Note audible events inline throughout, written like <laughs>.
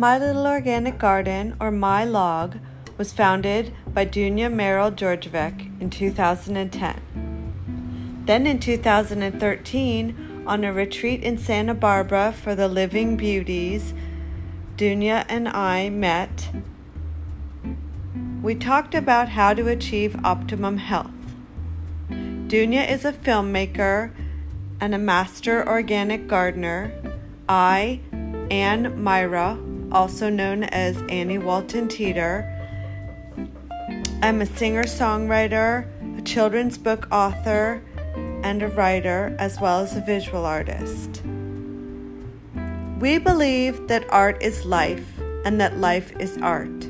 My Little Organic Garden, or My Log, was founded by Dunya Merrill Georgievic in 2010. Then in 2013, on a retreat in Santa Barbara for the Living Beauties, Dunya and I met. We talked about how to achieve optimum health. Dunya is a filmmaker and a master organic gardener. I, Ann Myra, also known as Annie Walton Teeter, I'm a singer songwriter, a children's book author, and a writer, as well as a visual artist. We believe that art is life and that life is art.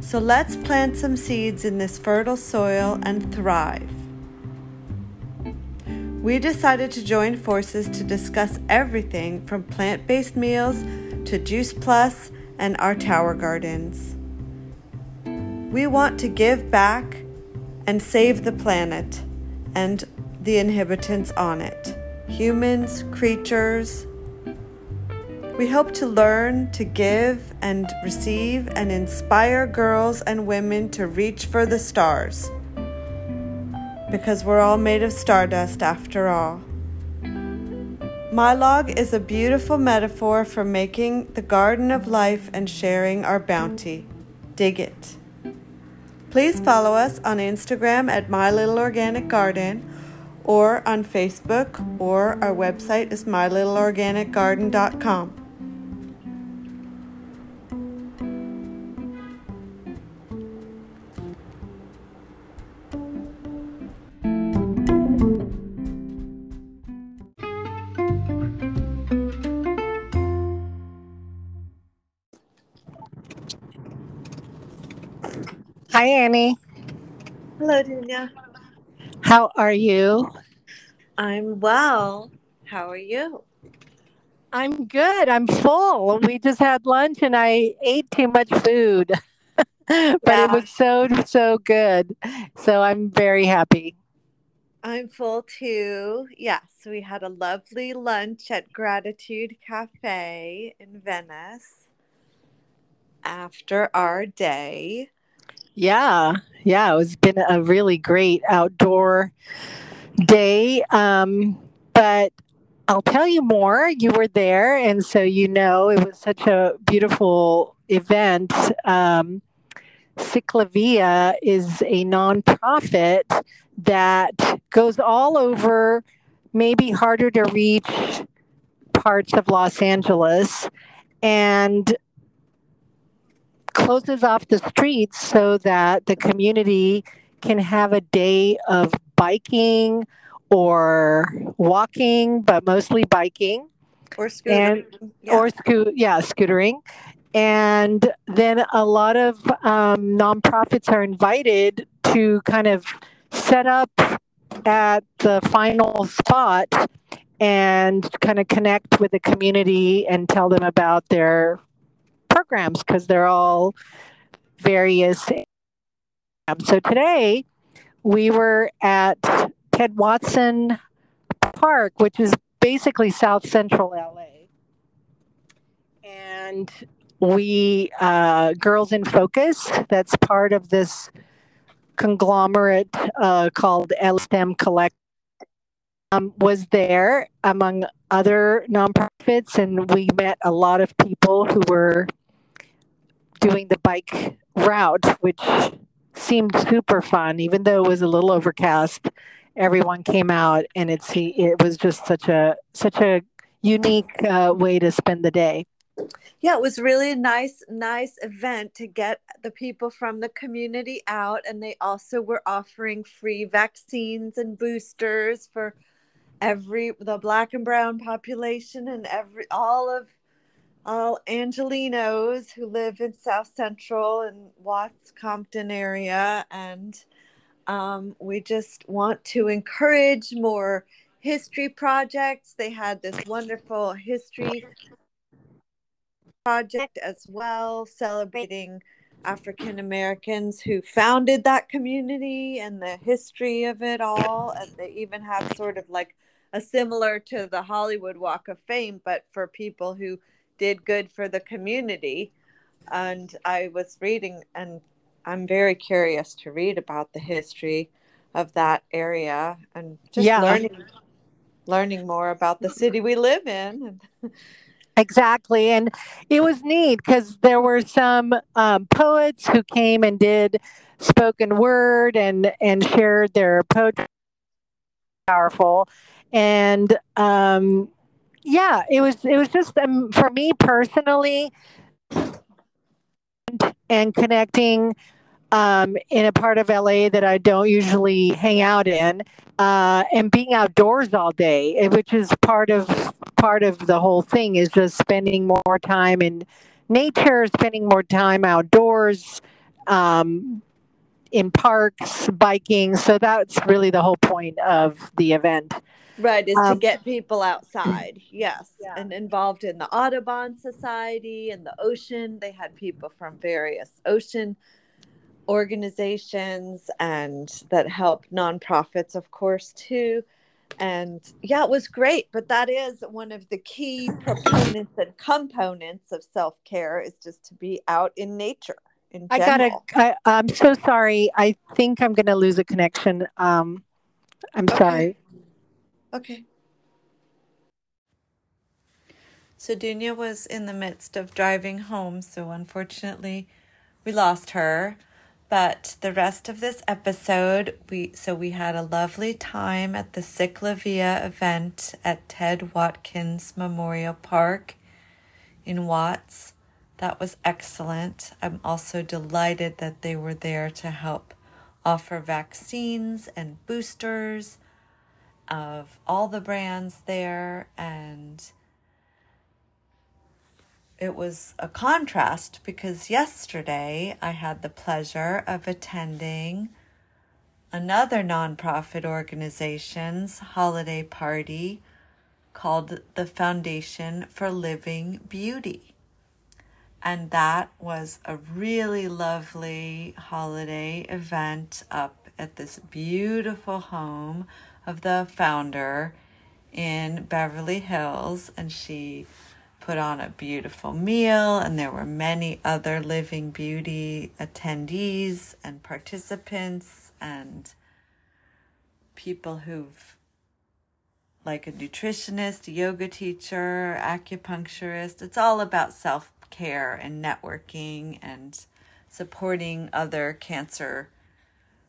So let's plant some seeds in this fertile soil and thrive. We decided to join forces to discuss everything from plant based meals to Juice Plus and our tower gardens. We want to give back and save the planet and the inhabitants on it humans, creatures, we hope to learn, to give, and receive, and inspire girls and women to reach for the stars. Because we're all made of stardust after all. My log is a beautiful metaphor for making the garden of life and sharing our bounty. Dig it. Please follow us on Instagram at My Little Organic Garden or on Facebook, or our website is mylittleorganicgarden.com. Hi, Annie. Hello, Dunya. How are you? I'm well. How are you? I'm good. I'm full. We just had lunch and I ate too much food, <laughs> but yeah. it was so, so good. So I'm very happy. I'm full too. Yes, we had a lovely lunch at Gratitude Cafe in Venice after our day. Yeah, yeah, it was been a really great outdoor day. Um, but I'll tell you more. You were there, and so you know it was such a beautiful event. Um, Ciclavia is a nonprofit that goes all over maybe harder to reach parts of Los Angeles and closes off the streets so that the community can have a day of biking or walking, but mostly biking. Or scootering. And, yeah. Or scoot, yeah, scootering. And then a lot of um, nonprofits are invited to kind of set up at the final spot and kind of connect with the community and tell them about their programs because they're all various. So today we were at Ted Watkins Park, which is basically South Central LA. And we, uh, Girls in Focus, that's part of this conglomerate uh, called LSTEM Collect, um, was there among other nonprofits, and we met a lot of people who were doing the bike route, which seemed super fun, even though it was a little overcast. Everyone came out, and it's it was just such a such a unique uh, way to spend the day. Yeah, it was really a nice, nice event to get the people from the community out, and they also were offering free vaccines and boosters for every the black and brown population and every all of all Angelinos who live in South Central and Watts Compton area. And um, we just want to encourage more history projects. They had this wonderful history project as well, celebrating African Americans who founded that community and the history of it all. And they even have sort of like a similar to the Hollywood Walk of Fame, but for people who did good for the community. And I was reading, and I'm very curious to read about the history of that area and just yeah. learning learning more about the city we live in. exactly, and it was neat because there were some um, poets who came and did spoken word and and shared their poetry. Powerful, and um, yeah, it was it was just um, for me personally, and connecting um, in a part of LA that I don't usually hang out in, uh, and being outdoors all day, eh, which is part of part of the whole thing, is just spending more time in nature, spending more time outdoors, um, in parks, biking. So that's really the whole point of the event. Right, is um, to get people outside, <clears throat> yes, yeah. and involved in the Audubon Society and the ocean. They had people from various ocean organizations and that help nonprofits, of course, too. And yeah, it was great. But that is one of the key proponents and components of self care is just to be out in nature. In I gotta. I, I'm so sorry. I think I'm gonna lose a connection. Um, I'm okay. sorry. Okay. So Dunya was in the midst of driving home, so unfortunately, we lost her. But the rest of this episode, we so we had a lovely time at the Ciclavia event at Ted Watkins Memorial Park in Watts. That was excellent. I'm also delighted that they were there to help offer vaccines and boosters of all the brands there and it was a contrast because yesterday I had the pleasure of attending another nonprofit organization's holiday party called the Foundation for Living Beauty. And that was a really lovely holiday event up at this beautiful home of the founder in Beverly Hills. And she put on a beautiful meal, and there were many other Living Beauty attendees and participants and people who've like a nutritionist, yoga teacher, acupuncturist. It's all about self care and networking and supporting other cancer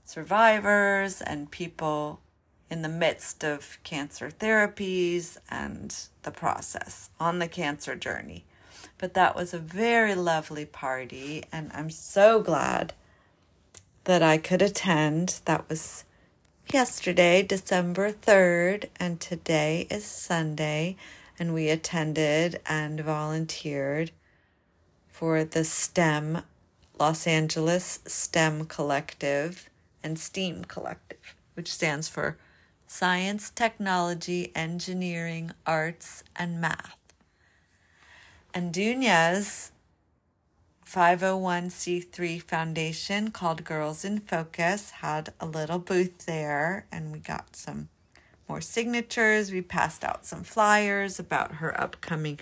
survivors and people in the midst of cancer therapies and the process on the cancer journey. But that was a very lovely party, and I'm so glad that I could attend. That was yesterday, December 3rd, and today is Sunday, and we attended and volunteered for the STEM, Los Angeles STEM Collective and STEAM Collective, which stands for science, technology, engineering, arts, and math. And Dunya's 501c3 foundation called Girls in Focus had a little booth there, and we got some more signatures. We passed out some flyers about her upcoming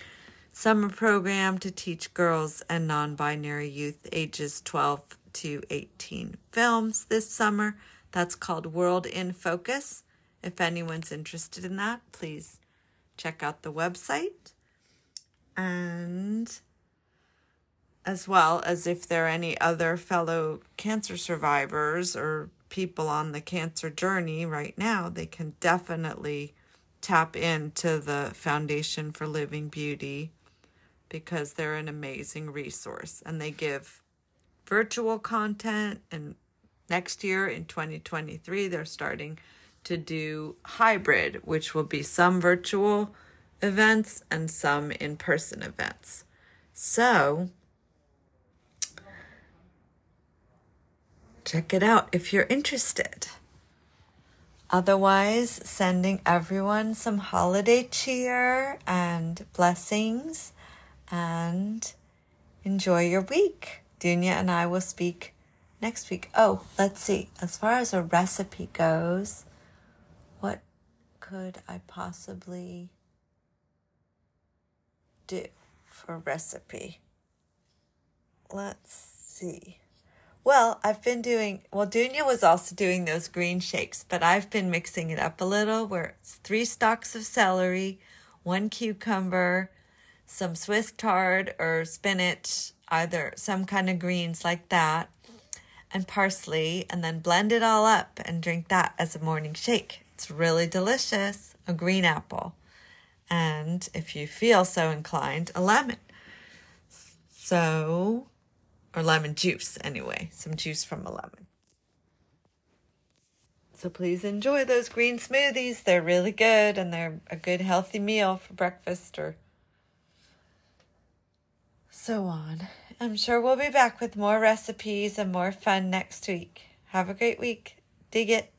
summer program to teach girls and non binary youth ages 12 to 18 films this summer. That's called World in Focus. If anyone's interested in that, please check out the website. And as well as if there are any other fellow cancer survivors or people on the cancer journey right now, they can definitely tap into the Foundation for Living Beauty because they're an amazing resource and they give virtual content and next year in 2023 they're starting to do hybrid, which will be some virtual events and some in person events. So, check it out if you're interested. Otherwise, sending everyone some holiday cheer and blessings and enjoy your week. Dunya and I will speak next week. Oh, let's see. As far as a recipe goes, what could I possibly do? for recipe? Let's see. Well, I've been doing, well, Dunya was also doing those green shakes, but I've been mixing it up a little where it's three stalks of celery, one cucumber, some Swiss chard or spinach, either some kind of greens like that, and parsley, and then blend it all up and drink that as a morning shake. It's really delicious. A green apple. And if you feel so inclined, a lemon. So, or lemon juice anyway, some juice from a lemon. So please enjoy those green smoothies. They're really good and they're a good healthy meal for breakfast or so on. I'm sure we'll be back with more recipes and more fun next week. Have a great week. Dig it.